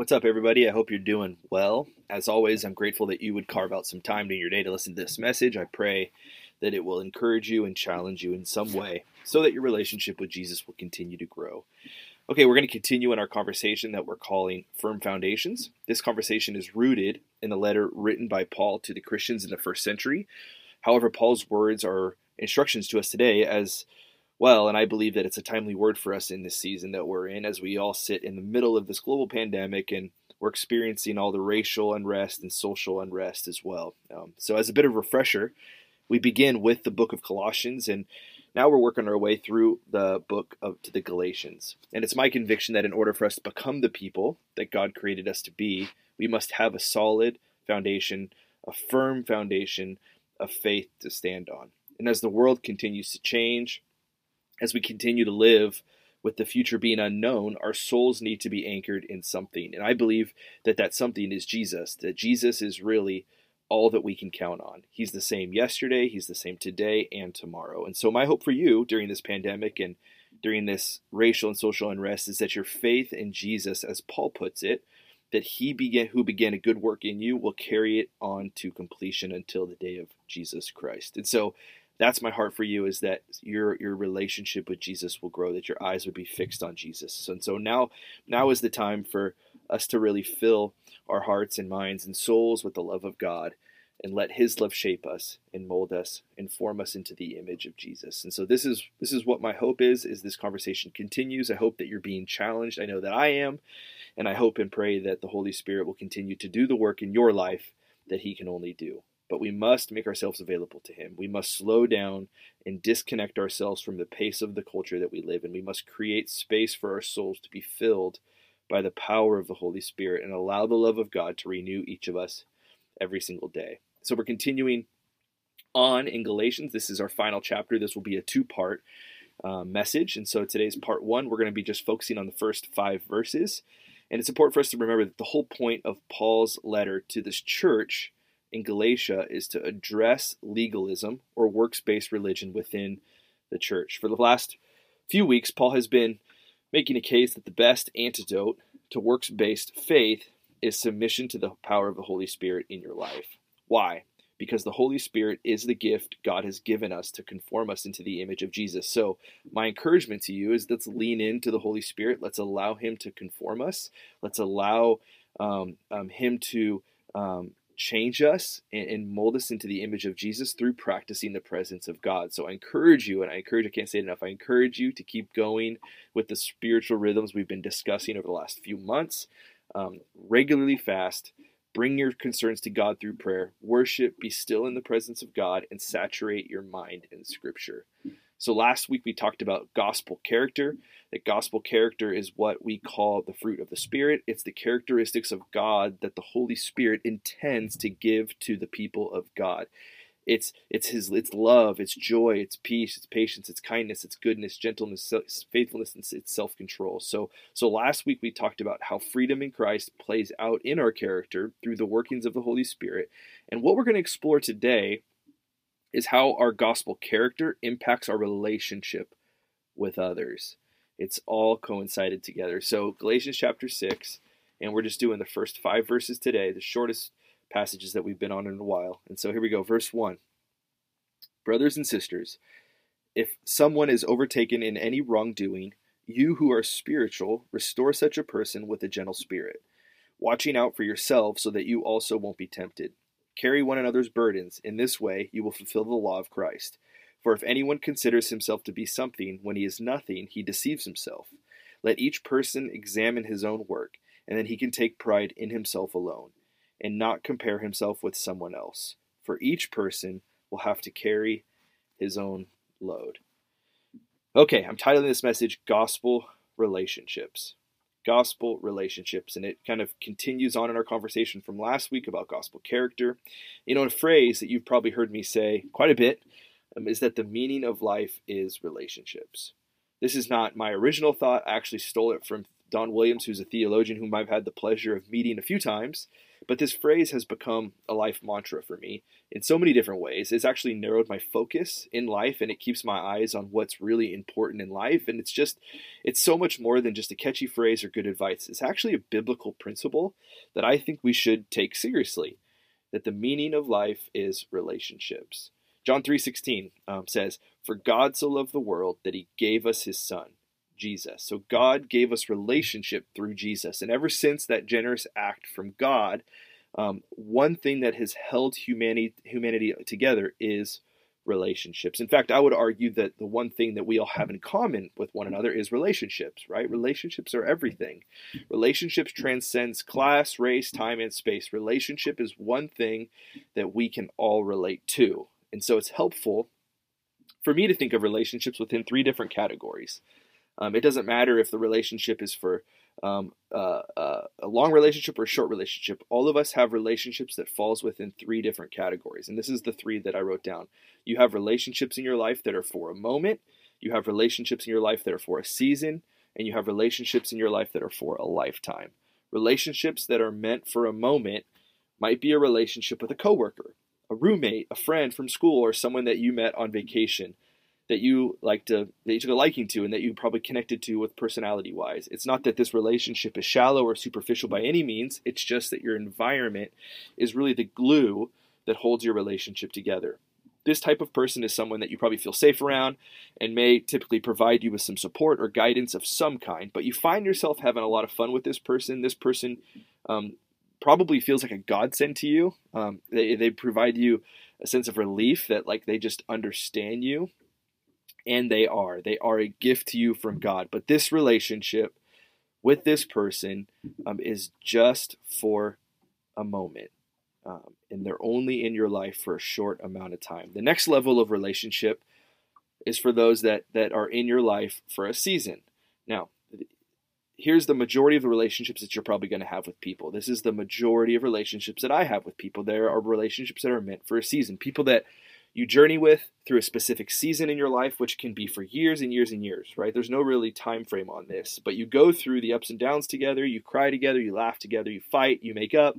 What's up, everybody? I hope you're doing well. As always, I'm grateful that you would carve out some time during your day to listen to this message. I pray that it will encourage you and challenge you in some way so that your relationship with Jesus will continue to grow. Okay, we're going to continue in our conversation that we're calling Firm Foundations. This conversation is rooted in a letter written by Paul to the Christians in the first century. However, Paul's words are instructions to us today as well, and I believe that it's a timely word for us in this season that we're in as we all sit in the middle of this global pandemic and we're experiencing all the racial unrest and social unrest as well. Um, so, as a bit of refresher, we begin with the book of Colossians, and now we're working our way through the book of to the Galatians. And it's my conviction that in order for us to become the people that God created us to be, we must have a solid foundation, a firm foundation of faith to stand on. And as the world continues to change, as we continue to live with the future being unknown, our souls need to be anchored in something. And I believe that that something is Jesus, that Jesus is really all that we can count on. He's the same yesterday, he's the same today and tomorrow. And so my hope for you during this pandemic and during this racial and social unrest is that your faith in Jesus, as Paul puts it, that he began who began a good work in you will carry it on to completion until the day of Jesus Christ. And so that's my heart for you is that your your relationship with Jesus will grow, that your eyes would be fixed on Jesus. And so now now is the time for us to really fill our hearts and minds and souls with the love of God and let his love shape us and mold us and form us into the image of Jesus. And so this is this is what my hope is is this conversation continues. I hope that you're being challenged. I know that I am, and I hope and pray that the Holy Spirit will continue to do the work in your life that he can only do but we must make ourselves available to Him. We must slow down and disconnect ourselves from the pace of the culture that we live in. We must create space for our souls to be filled by the power of the Holy Spirit and allow the love of God to renew each of us every single day. So we're continuing on in Galatians. This is our final chapter. This will be a two part uh, message. And so today's part one, we're going to be just focusing on the first five verses. And it's important for us to remember that the whole point of Paul's letter to this church in Galatia is to address legalism or works based religion within the church. For the last few weeks, Paul has been making a case that the best antidote to works based faith is submission to the power of the Holy Spirit in your life. Why? Because the Holy Spirit is the gift God has given us to conform us into the image of Jesus. So, my encouragement to you is let's lean into the Holy Spirit. Let's allow Him to conform us. Let's allow um, um, Him to um, change us and, and, mold us into the image of Jesus through practicing the presence of God. So I encourage you, and I encourage, I can't say it enough, I encourage you to keep going with the spiritual rhythms we've been discussing over the last few months. Um, regularly fast, bring your concerns to God through prayer, worship, be still in the presence of God, and saturate your mind in Scripture. So last week we talked about gospel character. That gospel character is what we call the fruit of the Spirit. It's the characteristics of God that the Holy Spirit intends to give to the people of God. It's it's his it's love, it's joy, it's peace, it's patience, it's kindness, it's goodness, gentleness, faithfulness, and it's self-control. So so last week we talked about how freedom in Christ plays out in our character through the workings of the Holy Spirit. And what we're going to explore today is how our gospel character impacts our relationship with others. It's all coincided together. So, Galatians chapter 6, and we're just doing the first five verses today, the shortest passages that we've been on in a while. And so, here we go. Verse 1 Brothers and sisters, if someone is overtaken in any wrongdoing, you who are spiritual, restore such a person with a gentle spirit, watching out for yourselves so that you also won't be tempted. Carry one another's burdens. In this way, you will fulfill the law of Christ. For if anyone considers himself to be something when he is nothing, he deceives himself. Let each person examine his own work, and then he can take pride in himself alone, and not compare himself with someone else. For each person will have to carry his own load. Okay, I'm titling this message Gospel Relationships gospel relationships. And it kind of continues on in our conversation from last week about gospel character. You know, a phrase that you've probably heard me say quite a bit um, is that the meaning of life is relationships. This is not my original thought. I actually stole it from Don Williams, who's a theologian whom I've had the pleasure of meeting a few times. But this phrase has become a life mantra for me in so many different ways. It's actually narrowed my focus in life and it keeps my eyes on what's really important in life. And it's just, it's so much more than just a catchy phrase or good advice. It's actually a biblical principle that I think we should take seriously that the meaning of life is relationships. John 3:16 um, says, "For God so loved the world that he gave us his son, Jesus." So God gave us relationship through Jesus, and ever since that generous act from God, um, one thing that has held humanity humanity together is relationships. In fact, I would argue that the one thing that we all have in common with one another is relationships, right? Relationships are everything. Relationships transcends class, race, time, and space. Relationship is one thing that we can all relate to. And so it's helpful for me to think of relationships within three different categories. Um, it doesn't matter if the relationship is for um, uh, uh, a long relationship or a short relationship. All of us have relationships that falls within three different categories, and this is the three that I wrote down. You have relationships in your life that are for a moment. You have relationships in your life that are for a season, and you have relationships in your life that are for a lifetime. Relationships that are meant for a moment might be a relationship with a coworker a roommate, a friend from school, or someone that you met on vacation that you like to that you took a liking to and that you probably connected to with personality wise. It's not that this relationship is shallow or superficial by any means. It's just that your environment is really the glue that holds your relationship together. This type of person is someone that you probably feel safe around and may typically provide you with some support or guidance of some kind, but you find yourself having a lot of fun with this person. This person um, probably feels like a godsend to you. Um, they, they provide you a sense of relief that like they just understand you and they are they are a gift to you from god but this relationship with this person um, is just for a moment um, and they're only in your life for a short amount of time the next level of relationship is for those that that are in your life for a season now here's the majority of the relationships that you're probably going to have with people. This is the majority of relationships that I have with people. There are relationships that are meant for a season. People that you journey with through a specific season in your life which can be for years and years and years right there's no really time frame on this but you go through the ups and downs together you cry together you laugh together you fight you make up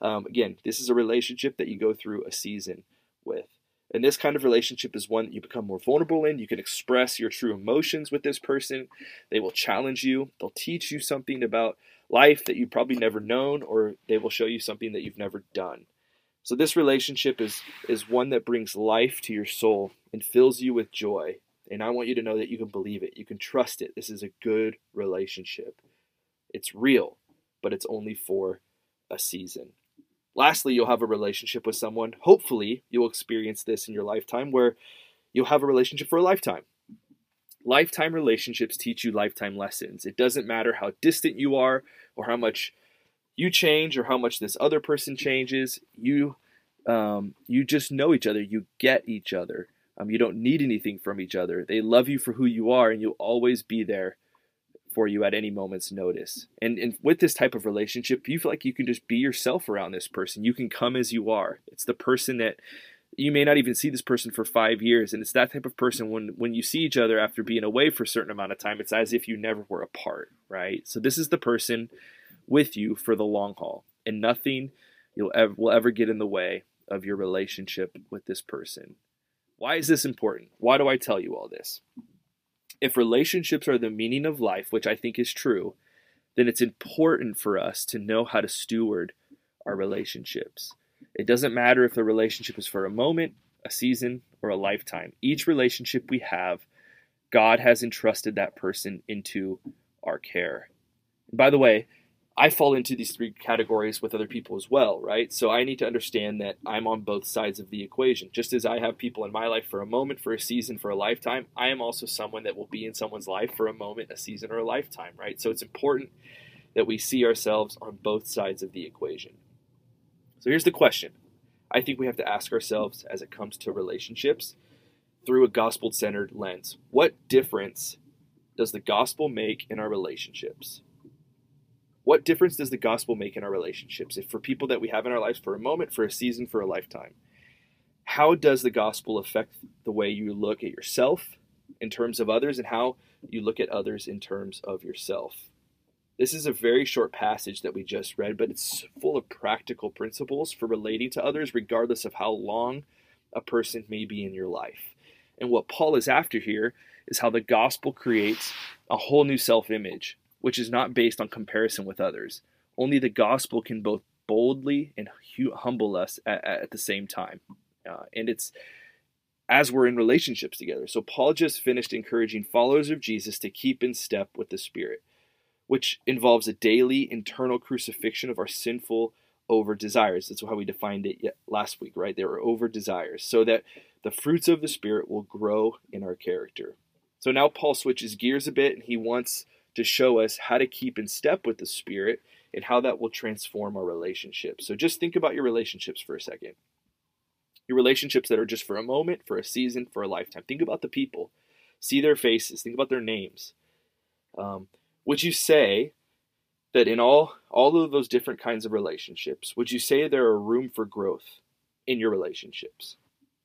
um, again this is a relationship that you go through a season with and this kind of relationship is one that you become more vulnerable in. You can express your true emotions with this person. They will challenge you. They'll teach you something about life that you've probably never known, or they will show you something that you've never done. So this relationship is is one that brings life to your soul and fills you with joy. And I want you to know that you can believe it. You can trust it. This is a good relationship. It's real, but it's only for a season. Lastly, you'll have a relationship with someone. Hopefully, you'll experience this in your lifetime where you'll have a relationship for a lifetime. Lifetime relationships teach you lifetime lessons. It doesn't matter how distant you are or how much you change or how much this other person changes. You um, you just know each other. You get each other. Um, you don't need anything from each other. They love you for who you are, and you'll always be there for you at any moment's notice. And, and with this type of relationship, you feel like you can just be yourself around this person. You can come as you are. It's the person that you may not even see this person for five years. And it's that type of person when, when you see each other after being away for a certain amount of time, it's as if you never were apart, right? So this is the person with you for the long haul. And nothing you'll ever, will ever get in the way of your relationship with this person. Why is this important? Why do I tell you all this? if relationships are the meaning of life, which I think is true, then it's important for us to know how to steward our relationships. It doesn't matter if the relationship is for a moment, a season, or a lifetime. Each relationship we have, God has entrusted that person into our care. By the way, I fall into these three categories with other people as well, right? So I need to understand that I'm on both sides of the equation. Just as I have people in my life for a moment, for a season, for a lifetime, I am also someone that will be in someone's life for a moment, a season, or a lifetime, right? So it's important that we see ourselves on both sides of the equation. So here's the question I think we have to ask ourselves as it comes to relationships through a gospel centered lens. What difference does the gospel make in our relationships? What difference does the gospel make in our relationships? If for people that we have in our lives for a moment, for a season, for a lifetime, how does the gospel affect the way you look at yourself in terms of others and how you look at others in terms of yourself? This is a very short passage that we just read, but it's full of practical principles for relating to others, regardless of how long a person may be in your life. And what Paul is after here is how the gospel creates a whole new self image, which is not based on comparison with others. Only the gospel can both boldly and humble us at, at the same time. Uh, and it's as we're in relationships together. So Paul just finished encouraging followers of Jesus to keep in step with the Spirit which involves a daily internal crucifixion of our sinful over desires. That's how we defined it last week, right? They were over desires, so that the fruits of the Spirit will grow in our character. So now Paul switches gears a bit and he wants to show us how to keep in step with the Spirit and how that will transform our relationships. So just think about your relationships for a second. Your relationships that are just for a moment, for a season, for a lifetime. Think about the people. See their faces. Think about their names. Um, would you say that in all all of those different kinds of relationships, would you say there are room for growth in your relationships?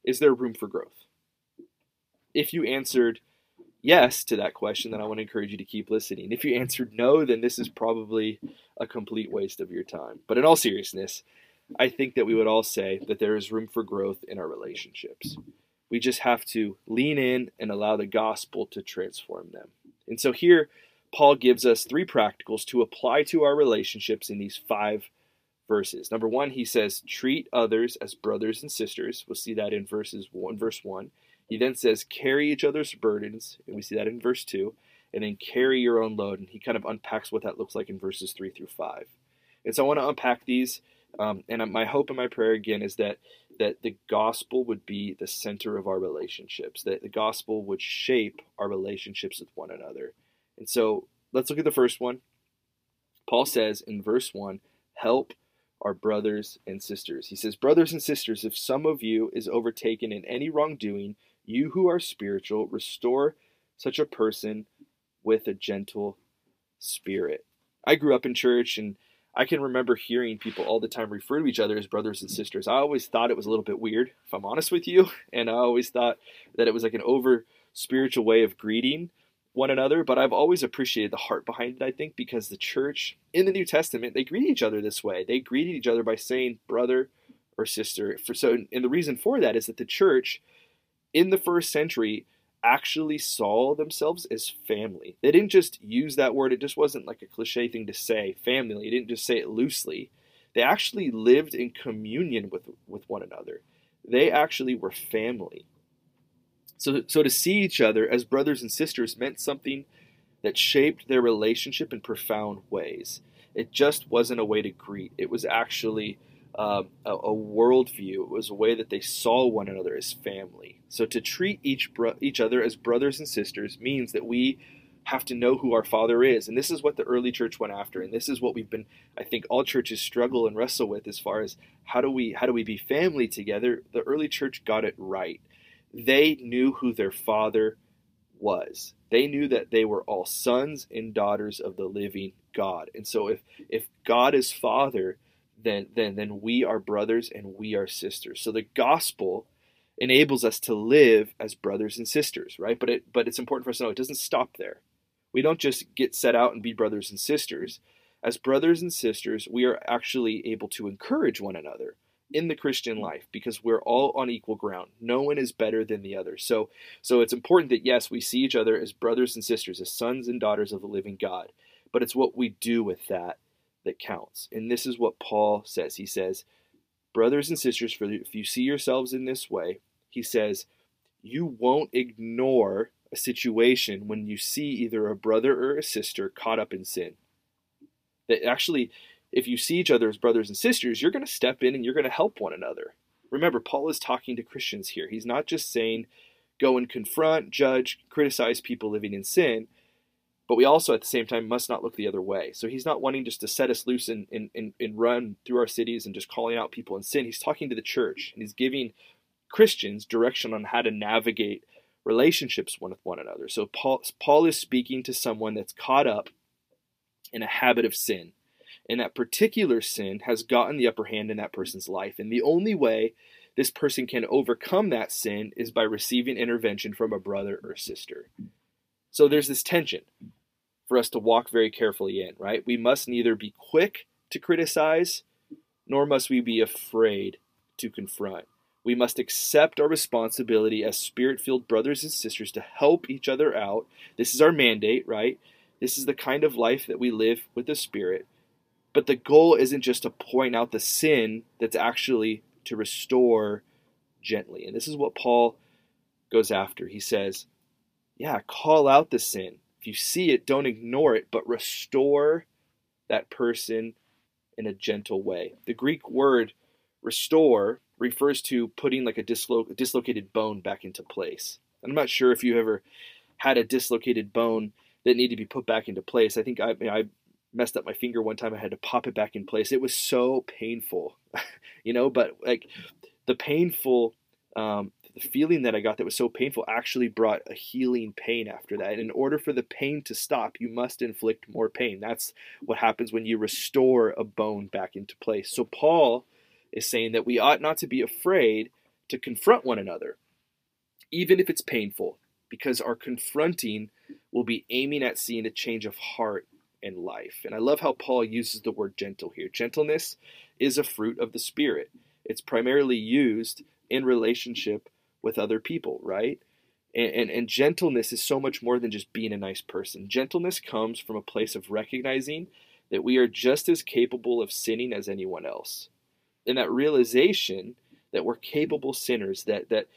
Is there room for growth? If you answered yes to that question, then I want to encourage you to keep listening. If you answered no, then this is probably a complete waste of your time. But in all seriousness, I think that we would all say that there is room for growth in our relationships. We just have to lean in and allow the gospel to transform them. And so here Paul gives us three practicals to apply to our relationships in these five verses. Number one, he says, treat others as brothers and sisters. We'll see that in verses one, verse one. He then says, carry each other's burdens, and we see that in verse two, and then carry your own load. And he kind of unpacks what that looks like in verses three through five. And so I want to unpack these. Um, and my hope and my prayer again is that that the gospel would be the center of our relationships, that the gospel would shape our relationships with one another. And so let's look at the first one. Paul says in verse 1 help our brothers and sisters. He says, Brothers and sisters, if some of you is overtaken in any wrongdoing, you who are spiritual, restore such a person with a gentle spirit. I grew up in church and I can remember hearing people all the time refer to each other as brothers and sisters. I always thought it was a little bit weird, if I'm honest with you, and I always thought that it was like an over spiritual way of greeting one another, but I've always appreciated the heart behind it, I think, because the church in the New Testament, they greet each other this way. They greeted each other by saying brother or sister. For so and the reason for that is that the church in the first century actually saw themselves as family. They didn't just use that word, it just wasn't like a cliche thing to say, family. They didn't just say it loosely. They actually lived in communion with with one another. They actually were family. So, so to see each other as brothers and sisters meant something that shaped their relationship in profound ways. It just wasn't a way to greet. It was actually uh, a, a worldview. It was a way that they saw one another as family. So to treat each bro- each other as brothers and sisters means that we have to know who our Father is, and this is what the early church went after, and this is what we've been. I think all churches struggle and wrestle with as far as how do we how do we be family together. The early church got it right they knew who their father was. They knew that they were all sons and daughters of the living God. And so if if God is father, then then then we are brothers and we are sisters. So the gospel enables us to live as brothers and sisters, right? But it but it's important for us to know it doesn't stop there. We don't just get set out and be brothers and sisters. As brothers and sisters, we are actually able to encourage one another in the Christian life because we're all on equal ground. No one is better than the other. So so it's important that yes, we see each other as brothers and sisters, as sons and daughters of the living God. But it's what we do with that that counts. And this is what Paul says. He says, "Brothers and sisters, for if you see yourselves in this way, he says, you won't ignore a situation when you see either a brother or a sister caught up in sin. That actually if you see each other as brothers and sisters, you're going to step in and you're going to help one another. Remember, Paul is talking to Christians here. He's not just saying go and confront, judge, criticize people living in sin, but we also at the same time must not look the other way. So he's not wanting just to set us loose and, and, and, and run through our cities and just calling out people in sin. He's talking to the church and he's giving Christians direction on how to navigate relationships one with one another. So Paul, Paul is speaking to someone that's caught up in a habit of sin and that particular sin has gotten the upper hand in that person's life. And the only way this person can overcome that sin is by receiving intervention from a brother or sister. So there's this tension. For us to walk very carefully in, right? We must neither be quick to criticize, nor must we be afraid to confront. We must accept our responsibility as spirit filled brothers and sisters to help each other out. This is our mandate, right? This is the kind of life that we live with the Spirit. But the goal isn't just to point out the sin, that's actually to restore gently. And this is what Paul goes after. He says, Yeah, call out the sin. If you see it, don't ignore it, but restore that person in a gentle way. The Greek word restore refers to putting like a dislo- dislocated bone back into place. I'm not sure if you ever had a dislocated bone that needed to be put back into place. I think I, I messed up my finger one time. I had to pop it back in place. It was so painful, you know. But like the painful, um, the feeling that I got that was so painful actually brought a healing pain after that. And in order for the pain to stop, you must inflict more pain. That's what happens when you restore a bone back into place. So Paul is saying that we ought not to be afraid to confront one another, even if it's painful, because our confronting will be aiming at seeing a change of heart and life. And I love how Paul uses the word gentle here. Gentleness is a fruit of the Spirit, it's primarily used in relationship with other people, right? And, and, and, gentleness is so much more than just being a nice person. Gentleness comes from a place of recognizing that we are just as capable of sinning as anyone else. And that realization that we're capable sinners, that, that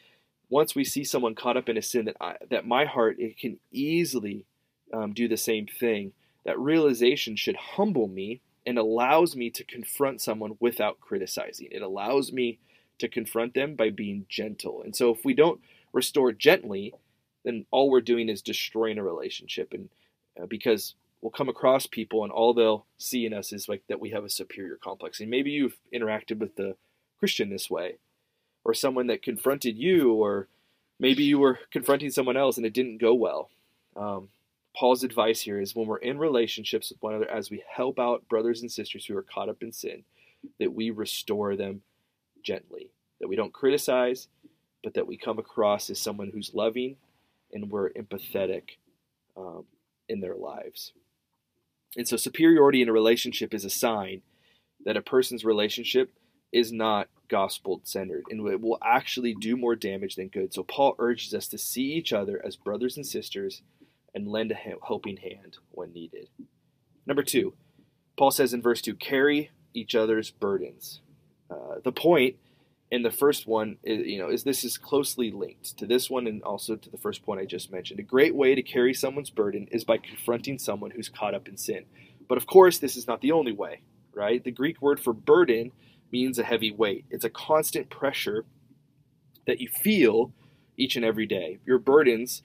once we see someone caught up in a sin that I, that my heart it can easily um, do the same thing. That realization should humble me and allows me to confront someone without criticizing. It allows me to confront them by being gentle. And so if we don't restore gently, then all we're doing is destroying a relationship. And uh, because we'll come across people and all they'll see in us is like that we have a superior complex. And maybe you've interacted with the Christian this way or someone that confronted you, or maybe you were confronting someone else and it didn't go well. Um, Paul's advice here is when we're in relationships with one another, as we help out brothers and sisters who are caught up in sin, that we restore them gently, that we don't criticize, but that we come across as someone who's loving and we're empathetic um, in their lives. And so, superiority in a relationship is a sign that a person's relationship is not gospel centered and it will actually do more damage than good. So Paul urges us to see each other as brothers and sisters and lend a helping hand when needed. Number two, Paul says in verse 2 carry each other's burdens. Uh, the point in the first one is, you know, is this is closely linked to this one and also to the first point I just mentioned. A great way to carry someone's burden is by confronting someone who's caught up in sin. But of course, this is not the only way, right? The Greek word for burden means a heavy weight. It's a constant pressure that you feel each and every day. Your burdens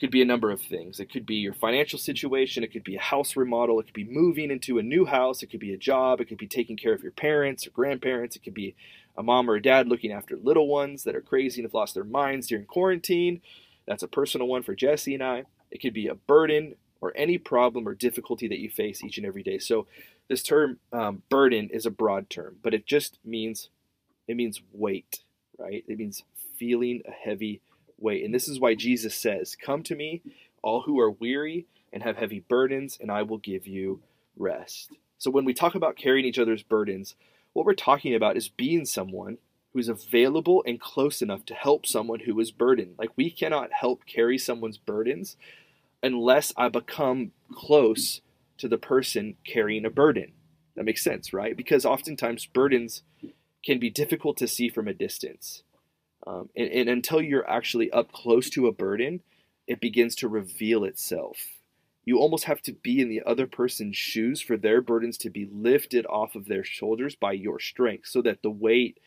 could be a number of things. It could be your financial situation, it could be a house remodel, it could be moving into a new house, it could be a job, it could be taking care of your parents or grandparents, it could be a mom or a dad looking after little ones that are crazy and have lost their minds during quarantine. That's a personal one for Jesse and I. It could be a burden or any problem or difficulty that you face each and every day. So this term um, burden is a broad term, but it just means it means weight, right? It means feeling a heavy weight. And this is why Jesus says, "Come to me, all who are weary and have heavy burdens, and I will give you rest." So when we talk about carrying each other's burdens, what we're talking about is being someone who's available and close enough to help someone who is burdened. Like we cannot help carry someone's burdens unless I become close to the person carrying a burden. That makes sense, right? Because oftentimes burdens can be difficult to see from a distance. Um, and, and until you're actually up close to a burden, it begins to reveal itself. You almost have to be in the other person's shoes for their burdens to be lifted off of their shoulders by your strength so that the weight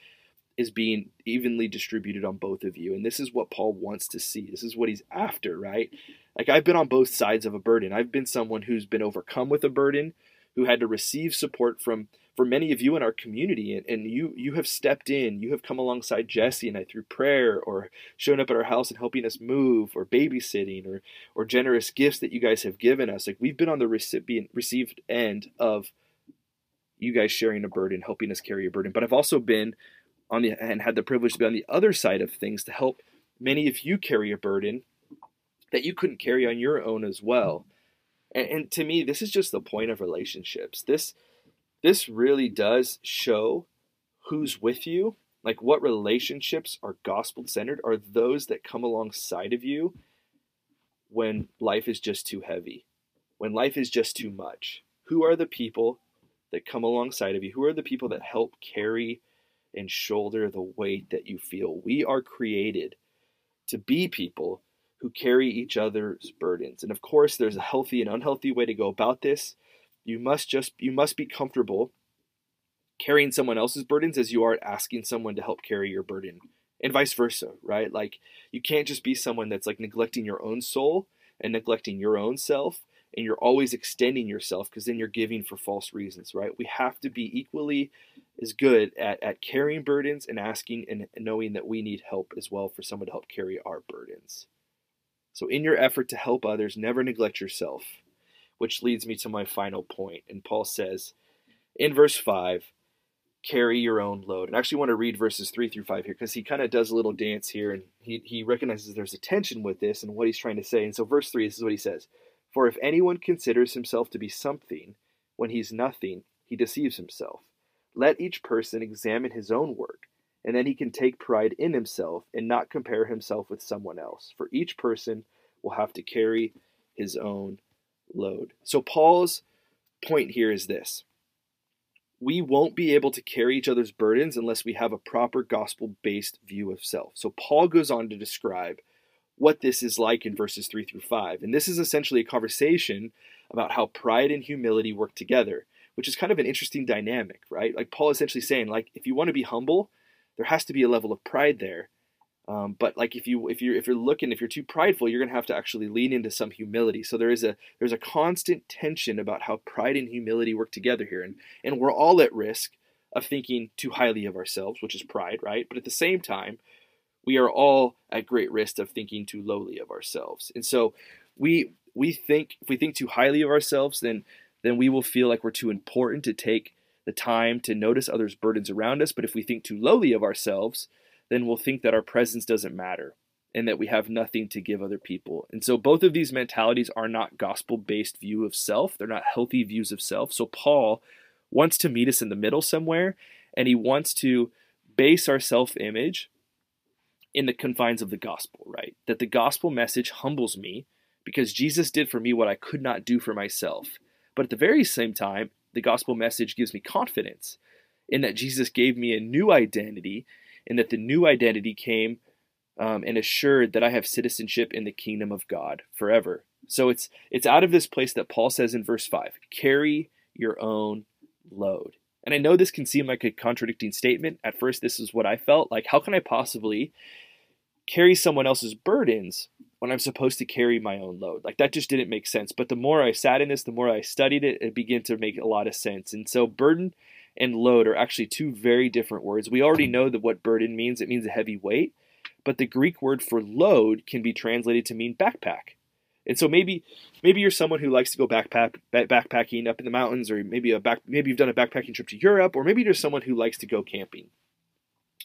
is being evenly distributed on both of you. And this is what Paul wants to see. This is what he's after, right? Like I've been on both sides of a burden. I've been someone who's been overcome with a burden, who had to receive support from for many of you in our community and, and you you have stepped in you have come alongside jesse and i through prayer or showing up at our house and helping us move or babysitting or or generous gifts that you guys have given us like we've been on the recipient received end of you guys sharing a burden helping us carry a burden but i've also been on the and had the privilege to be on the other side of things to help many of you carry a burden that you couldn't carry on your own as well. And, and to me, this is just the point of relationships. This this really does show who's with you. Like what relationships are gospel centered are those that come alongside of you when life is just too heavy, when life is just too much. Who are the people that come alongside of you? Who are the people that help carry and shoulder the weight that you feel? We are created to be people who carry each other's burdens. And of course, there's a healthy and unhealthy way to go about this. You must just you must be comfortable carrying someone else's burdens as you are asking someone to help carry your burden. And vice versa, right? Like you can't just be someone that's like neglecting your own soul and neglecting your own self and you're always extending yourself because then you're giving for false reasons, right? We have to be equally as good at, at carrying burdens and asking and knowing that we need help as well for someone to help carry our burdens. So, in your effort to help others, never neglect yourself, which leads me to my final point. And Paul says in verse 5, carry your own load. And I actually want to read verses 3 through 5 here because he kind of does a little dance here and he, he recognizes there's a tension with this and what he's trying to say. And so, verse 3, this is what he says For if anyone considers himself to be something when he's nothing, he deceives himself. Let each person examine his own work and then he can take pride in himself and not compare himself with someone else. For each person will have to carry his own load. So, Paul's point here is this we won't be able to carry each other's burdens unless we have a proper gospel based view of self. So, Paul goes on to describe what this is like in verses 3 through 5. And this is essentially a conversation about how pride and humility work together, which is kind of an interesting dynamic, right? Like Paul essentially saying like if you want to be humble, there has to be a level of pride there. Um, but like if you if you if you're looking if you're too prideful, you're gonna have to actually lean into some humility. So there is a there's a constant tension about how pride and humility work together here, and and we're all at risk of thinking too highly of ourselves, which is pride, right? But at the same time, we are all at great risk of thinking too lowly of ourselves. And so we we think if we think too highly of ourselves, then then we will feel like we're too important to take the time to notice others' burdens around us. But if we think too lowly of ourselves, then we'll think that our presence doesn't matter and that we have nothing to give other people. And so both of these mentalities are not gospel-based view of self. They're not healthy views of self. So Paul wants to meet us in the middle somewhere and he wants to base our self-image in the confines of the gospel, right? That the gospel message humbles me because Jesus did for me what I could not do for myself. But at the very same time, the gospel message gives me confidence in that Jesus gave me a new identity, and that the new identity came um, and assured that I have citizenship in the kingdom of God forever. So it's it's out of this place that Paul says in verse five: carry your own load. And I know this can seem like a contradicting statement. At first, this is what I felt like. How can I possibly carry someone else's burdens when I'm supposed to carry my own load. Like that just didn't make sense. But the more I sat in this, the more I studied it, it began to make a lot of sense. And so burden and load are actually two very different words. We already know that what burden means. It means a heavy weight. But the Greek word for load can be translated to mean backpack. And so maybe maybe you're someone who likes to go backpack backpacking up in the mountains, or maybe a back maybe you've done a backpacking trip to Europe, or maybe you're someone who likes to go camping.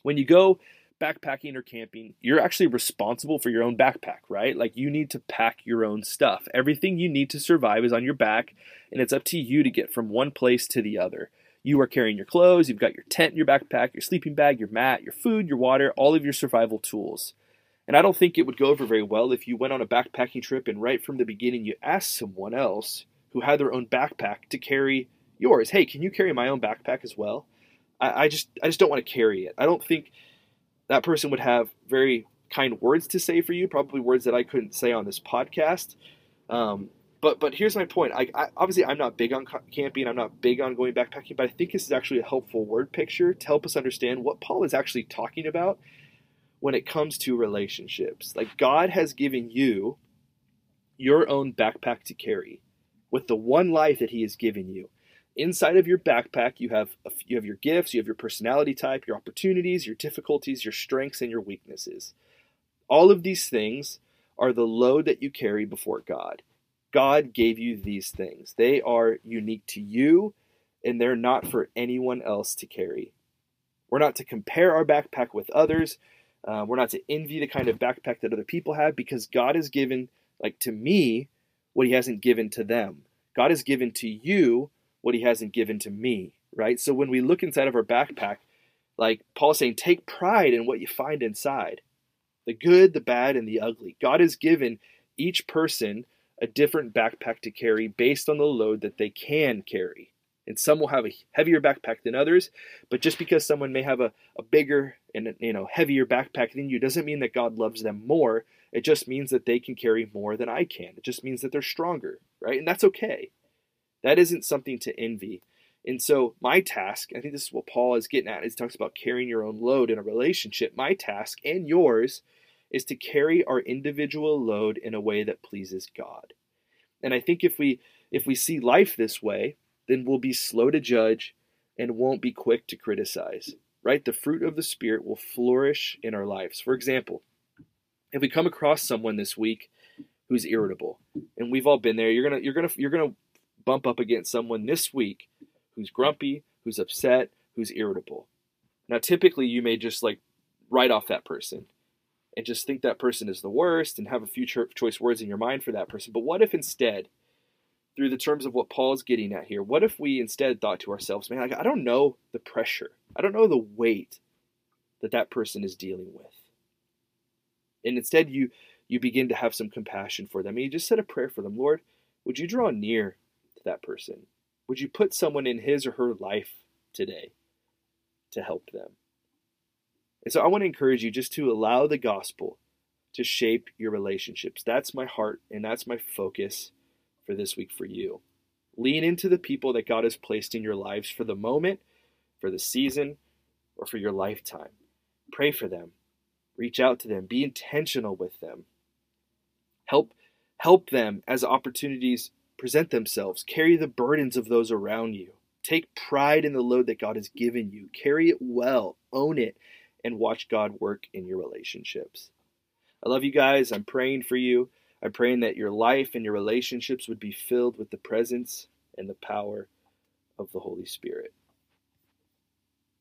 When you go backpacking or camping, you're actually responsible for your own backpack, right? Like you need to pack your own stuff. Everything you need to survive is on your back, and it's up to you to get from one place to the other. You are carrying your clothes, you've got your tent your backpack, your sleeping bag, your mat, your food, your water, all of your survival tools. And I don't think it would go over very well if you went on a backpacking trip and right from the beginning you asked someone else who had their own backpack to carry yours. Hey, can you carry my own backpack as well? I, I just I just don't want to carry it. I don't think that person would have very kind words to say for you, probably words that I couldn't say on this podcast. Um, but but here's my point. I, I, obviously I'm not big on camping. I'm not big on going backpacking, but I think this is actually a helpful word picture to help us understand what Paul is actually talking about when it comes to relationships. Like God has given you your own backpack to carry with the one life that He has given you. Inside of your backpack, you have a, you have your gifts, you have your personality type, your opportunities, your difficulties, your strengths, and your weaknesses. All of these things are the load that you carry before God. God gave you these things. They are unique to you, and they're not for anyone else to carry. We're not to compare our backpack with others. Uh, we're not to envy the kind of backpack that other people have because God has given, like to me, what he hasn't given to them. God has given to you what he hasn't given to me, right? So when we look inside of our backpack, like Paul's saying, take pride in what you find inside the good, the bad, and the ugly. God has given each person a different backpack to carry based on the load that they can carry. And some will have a heavier backpack than others, but just because someone may have a, a bigger and you know heavier backpack than you doesn't mean that God loves them more. It just means that they can carry more than I can. It just means that they're stronger, right? And that's okay. That isn't something to envy. And so, my task, I think this is what Paul is getting at, is he talks about carrying your own load in a relationship. My task and yours is to carry our individual load in a way that pleases God. And I think if we if we see life this way, then we'll be slow to judge and won't be quick to criticize. Right? The fruit of the spirit will flourish in our lives. For example, if we come across someone this week who's irritable, and we've all been there, you're gonna you're gonna you're gonna bump up against someone this week who's grumpy, who's upset, who's irritable. Now, typically, you may just like write off that person and just think that person is the worst and have a few choice words in your mind for that person. But what if instead, through the terms of what Paul's getting at here, what if we instead thought to ourselves, man, like, I don't know the pressure, I don't know the weight that that person is dealing with. And instead, you you begin to have some compassion for them. And you just said a prayer for them. Lord, would you draw near to that person? Would you put someone in his or her life today to help them? And so I want to encourage you just to allow the gospel to shape your relationships. That's my heart and that's my focus for this week for you. Lean into the people that God has placed in your lives for the moment, for the season, or for your lifetime. Pray for them. Reach out to them. Be intentional with them. Help help them as opportunities present themselves. Carry the burdens of those around you. Take pride in the load that God has given you. Carry it well. Own it and watch God work in your relationships. I love you guys. I'm praying for you. I'm praying that your life and your relationships would be filled with the presence and the power of the Holy Spirit.